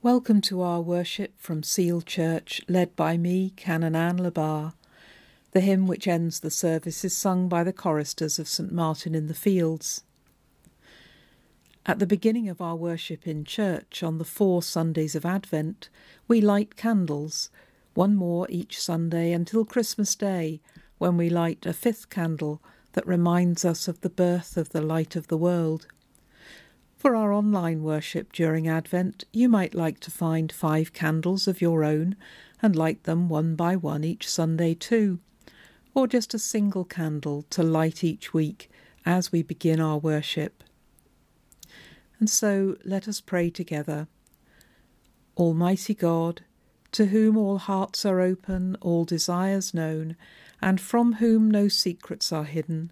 Welcome to our worship from Seal Church, led by me, Canon Anne Le Bas. The hymn which ends the service is sung by the choristers of St Martin in the Fields. At the beginning of our worship in church on the four Sundays of Advent, we light candles, one more each Sunday until Christmas Day, when we light a fifth candle that reminds us of the birth of the light of the world. For our online worship during Advent, you might like to find five candles of your own and light them one by one each Sunday too, or just a single candle to light each week as we begin our worship. And so let us pray together. Almighty God, to whom all hearts are open, all desires known, and from whom no secrets are hidden,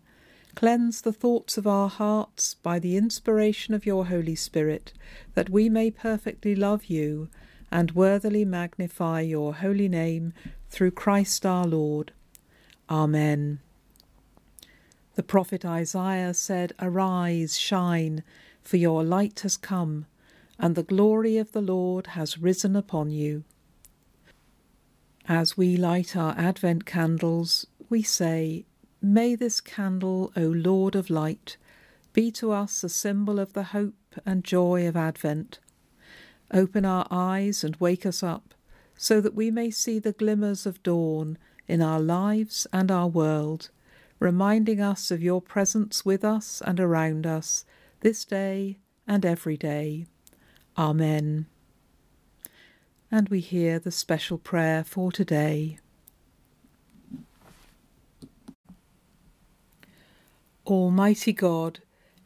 Cleanse the thoughts of our hearts by the inspiration of your Holy Spirit, that we may perfectly love you and worthily magnify your holy name through Christ our Lord. Amen. The prophet Isaiah said, Arise, shine, for your light has come, and the glory of the Lord has risen upon you. As we light our Advent candles, we say, May this candle, O Lord of light, be to us a symbol of the hope and joy of Advent. Open our eyes and wake us up, so that we may see the glimmers of dawn in our lives and our world, reminding us of your presence with us and around us this day and every day. Amen. And we hear the special prayer for today. Almighty God,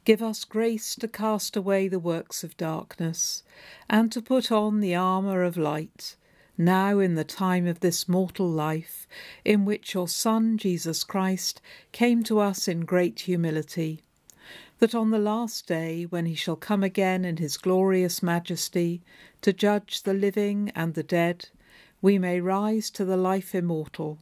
give us grace to cast away the works of darkness, and to put on the armour of light, now in the time of this mortal life, in which your Son, Jesus Christ, came to us in great humility, that on the last day, when he shall come again in his glorious majesty, to judge the living and the dead, we may rise to the life immortal.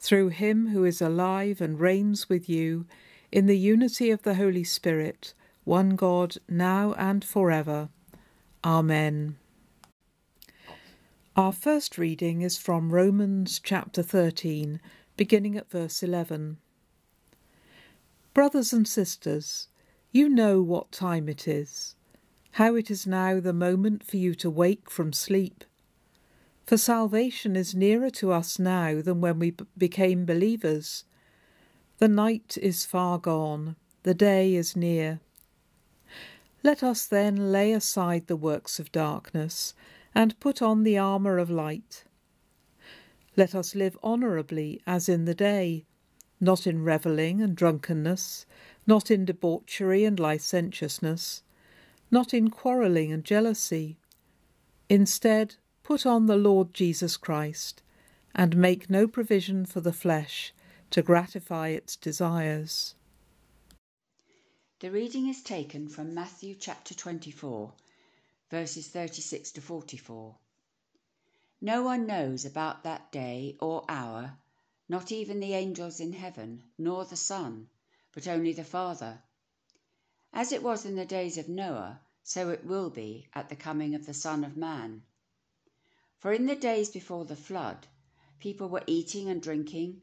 Through him who is alive and reigns with you, in the unity of the Holy Spirit, one God, now and forever. Amen. Our first reading is from Romans chapter 13, beginning at verse 11. Brothers and sisters, you know what time it is, how it is now the moment for you to wake from sleep. For salvation is nearer to us now than when we became believers. The night is far gone, the day is near. Let us then lay aside the works of darkness and put on the armour of light. Let us live honourably as in the day, not in revelling and drunkenness, not in debauchery and licentiousness, not in quarrelling and jealousy. Instead, put on the Lord Jesus Christ, and make no provision for the flesh to gratify its desires. The reading is taken from Matthew chapter 24, verses 36 to 44. No one knows about that day or hour, not even the angels in heaven, nor the Son, but only the Father. As it was in the days of Noah, so it will be at the coming of the Son of Man. For in the days before the flood, people were eating and drinking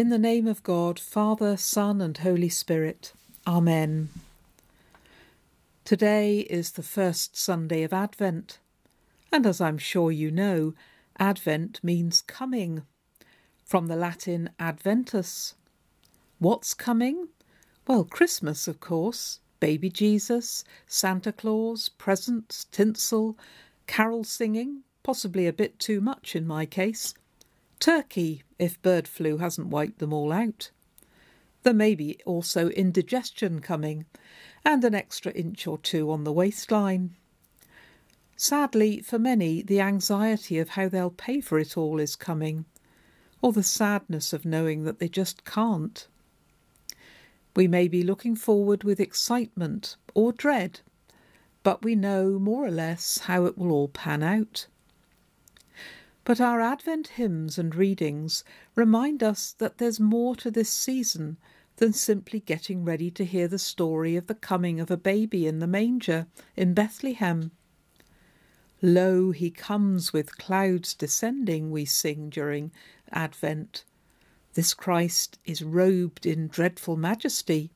In the name of God, Father, Son, and Holy Spirit. Amen. Today is the first Sunday of Advent, And as I'm sure you know, Advent means coming, from the Latin adventus. What's coming? Well, Christmas, of course, baby Jesus, Santa Claus, presents, tinsel, carol singing, possibly a bit too much in my case, turkey, if bird flu hasn't wiped them all out. There may be also indigestion coming, and an extra inch or two on the waistline. Sadly, for many, the anxiety of how they'll pay for it all is coming, or the sadness of knowing that they just can't. We may be looking forward with excitement or dread, but we know more or less how it will all pan out. But our Advent hymns and readings remind us that there's more to this season than simply getting ready to hear the story of the coming of a baby in the manger in Bethlehem. Lo, he comes with clouds descending, we sing during Advent. This Christ is robed in dreadful majesty.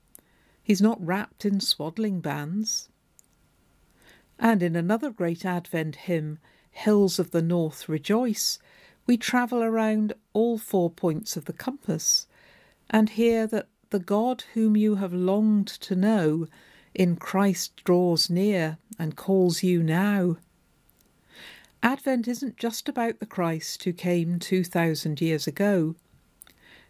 He's not wrapped in swaddling bands. And in another great Advent hymn, Hills of the North Rejoice, we travel around all four points of the compass and hear that the God whom you have longed to know in Christ draws near and calls you now. Advent isn't just about the Christ who came 2,000 years ago.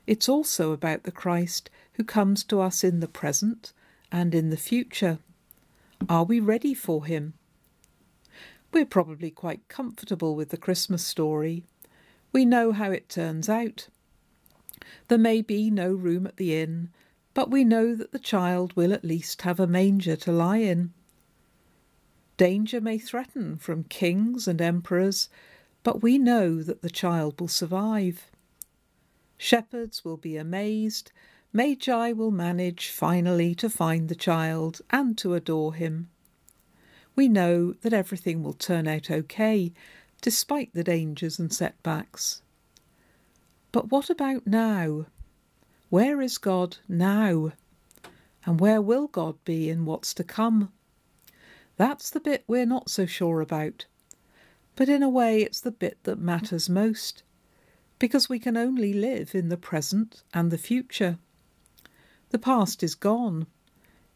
It's also about the Christ who comes to us in the present and in the future. Are we ready for him? We're probably quite comfortable with the Christmas story. We know how it turns out. There may be no room at the inn, but we know that the child will at least have a manger to lie in. Danger may threaten from kings and emperors, but we know that the child will survive. Shepherds will be amazed. Magi will manage finally to find the child and to adore him. We know that everything will turn out okay, despite the dangers and setbacks. But what about now? Where is God now? And where will God be in what's to come? That's the bit we're not so sure about. But in a way, it's the bit that matters most because we can only live in the present and the future. The past is gone.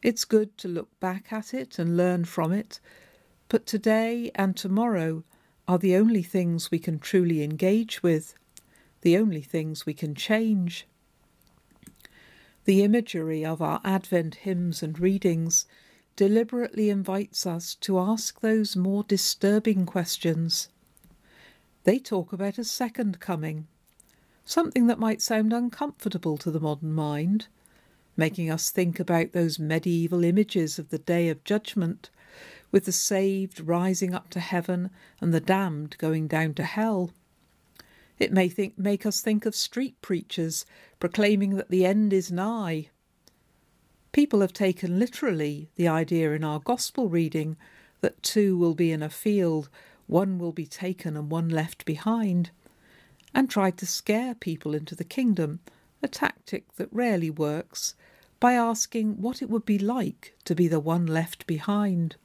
It's good to look back at it and learn from it, but today and tomorrow are the only things we can truly engage with, the only things we can change. The imagery of our Advent hymns and readings deliberately invites us to ask those more disturbing questions. They talk about a second coming, something that might sound uncomfortable to the modern mind, making us think about those medieval images of the day of judgment, with the saved rising up to heaven and the damned going down to hell. It may think, make us think of street preachers proclaiming that the end is nigh. People have taken literally the idea in our Gospel reading that two will be in a field one will be taken and one left behind, and tried to scare people into the kingdom, a tactic that rarely works, by asking what it would be like to be the one left behind.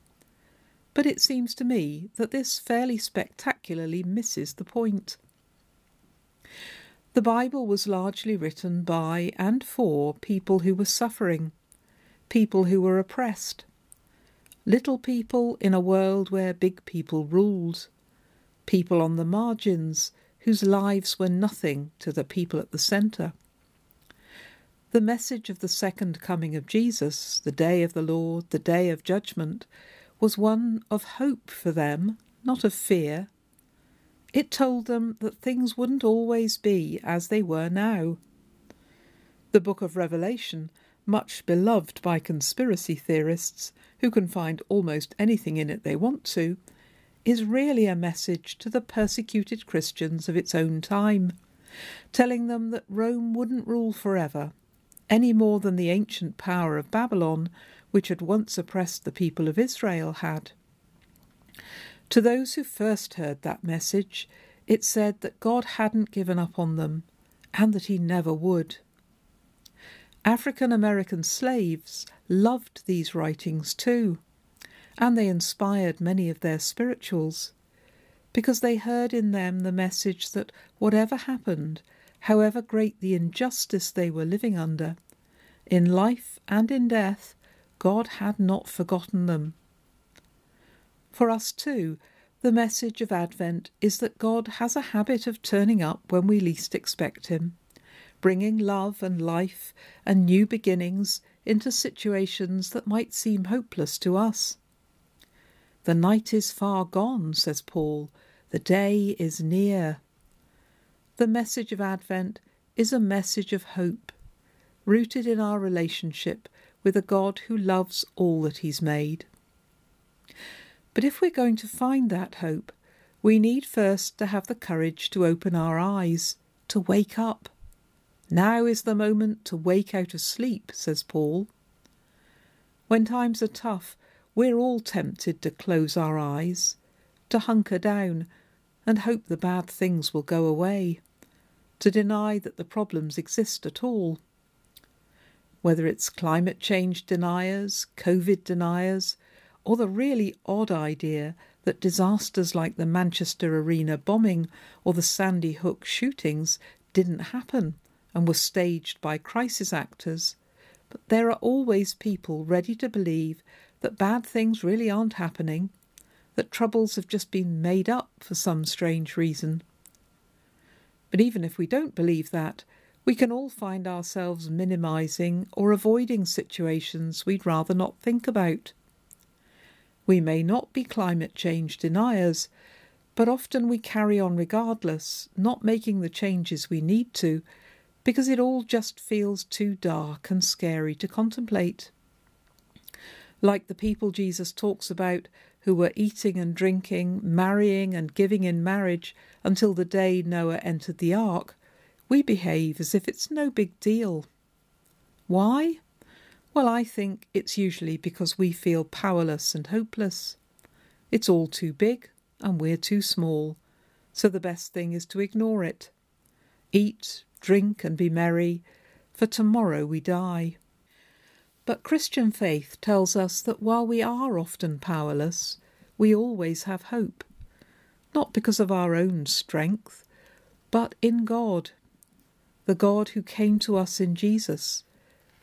But it seems to me that this fairly spectacularly misses the point. The Bible was largely written by and for people who were suffering, people who were oppressed, Little people in a world where big people ruled. People on the margins whose lives were nothing to the people at the centre. The message of the second coming of Jesus, the day of the Lord, the day of judgment, was one of hope for them, not of fear. It told them that things wouldn't always be as they were now. The book of Revelation much beloved by conspiracy theorists who can find almost anything in it they want to, is really a message to the persecuted Christians of its own time, telling them that Rome wouldn't rule forever, any more than the ancient power of Babylon, which had once oppressed the people of Israel, had. To those who first heard that message, it said that God hadn't given up on them, and that he never would. African American slaves loved these writings too, and they inspired many of their spirituals. because they heard in them the message that whatever happened, however great the injustice they were living under, in life and in death, God had not forgotten them. For us too, the message of Advent is that God has a habit of turning up when we least expect Him, bringing love and life and new beginnings into situations that might seem hopeless to us. The night is far gone, says Paul, the day is near. The message of Advent is a message of hope, rooted in our relationship with a God who loves all that He's made. But if we're going to find that hope, we need first to have the courage to open our eyes, to wake up. Now is the moment to wake out of sleep, says Paul. When times are tough, we're all tempted to close our eyes, to hunker down and hope the bad things will go away, to deny that the problems exist at all. Whether it's climate change deniers, COVID deniers, or the really odd idea that disasters like the Manchester Arena bombing or the Sandy Hook shootings didn't happen and were staged by crisis actors, but there are always people ready to believe that bad things really aren't happening, that troubles have just been made up for some strange reason. But even if we don't believe that, we can all find ourselves minimising or avoiding situations we'd rather not think about. We may not be climate change deniers, but often we carry on regardless, not making the changes we need to, because it all just feels too dark and scary to contemplate. Like the people Jesus talks about who were eating and drinking, marrying and giving in marriage until the day Noah entered the ark, we behave as if it's no big deal. Why? Well, I think it's usually because we feel powerless and hopeless. It's all too big and we're too small, so the best thing is to ignore it. Eat, drink, and be merry, for tomorrow we die. But Christian faith tells us that while we are often powerless, we always have hope, not because of our own strength, but in God, the God who came to us in Jesus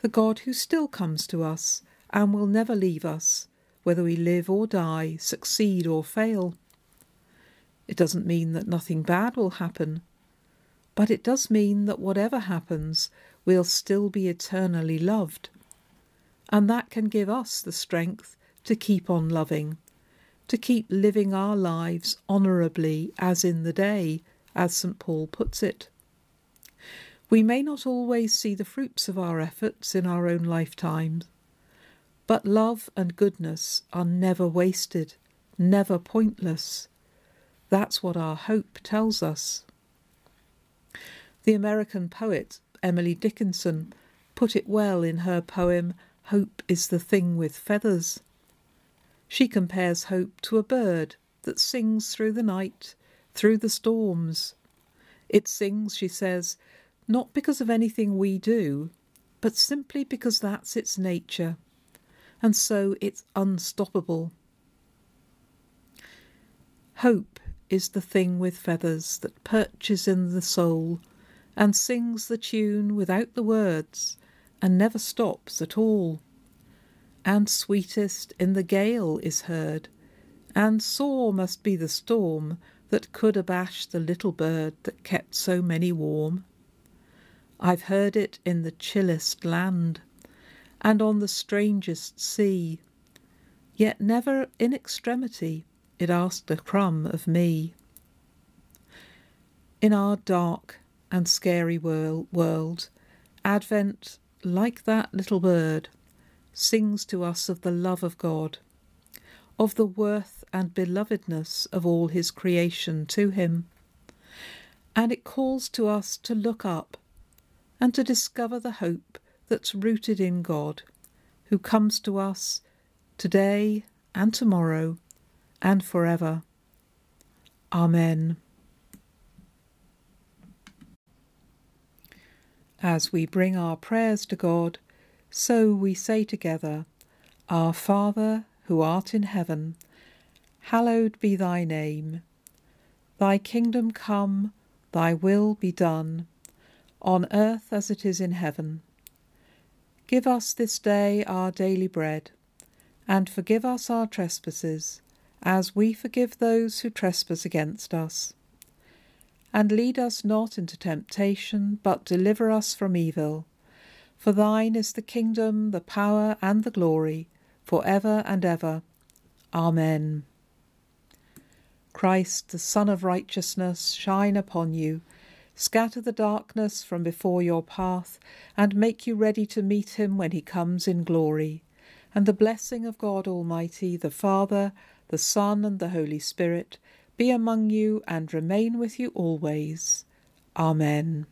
the God who still comes to us and will never leave us, whether we live or die, succeed or fail. It doesn't mean that nothing bad will happen, but it does mean that whatever happens, we'll still be eternally loved. And that can give us the strength to keep on loving, to keep living our lives honourably as in the day, as St. Paul puts it. We may not always see the fruits of our efforts in our own lifetimes, but love and goodness are never wasted, never pointless. That's what our hope tells us. The American poet Emily Dickinson put it well in her poem Hope is the Thing with Feathers. She compares hope to a bird that sings through the night, through the storms. It sings, she says, not because of anything we do, but simply because that's its nature, and so it's unstoppable. Hope is the thing with feathers that perches in the soul and sings the tune without the words and never stops at all. And sweetest in the gale is heard, and sore must be the storm that could abash the little bird that kept so many warm. I've heard it in the chillest land, and on the strangest sea, yet never in extremity it asked a crumb of me. In our dark and scary world, Advent, like that little bird, sings to us of the love of God, of the worth and belovedness of all His creation to Him, and it calls to us to look up and to discover the hope that's rooted in God, who comes to us today and tomorrow and forever. Amen. As we bring our prayers to God, so we say together, Our Father, who art in heaven, hallowed be thy name. Thy kingdom come, thy will be done, on earth as it is in heaven. Give us this day our daily bread, and forgive us our trespasses, as we forgive those who trespass against us. And lead us not into temptation, but deliver us from evil. For thine is the kingdom, the power, and the glory, for ever and ever. Amen. Christ, the Sun of Righteousness, shine upon you, scatter the darkness from before your path, and make you ready to meet him when he comes in glory. And the blessing of God Almighty, the Father, the Son, and the Holy Spirit be among you and remain with you always. Amen.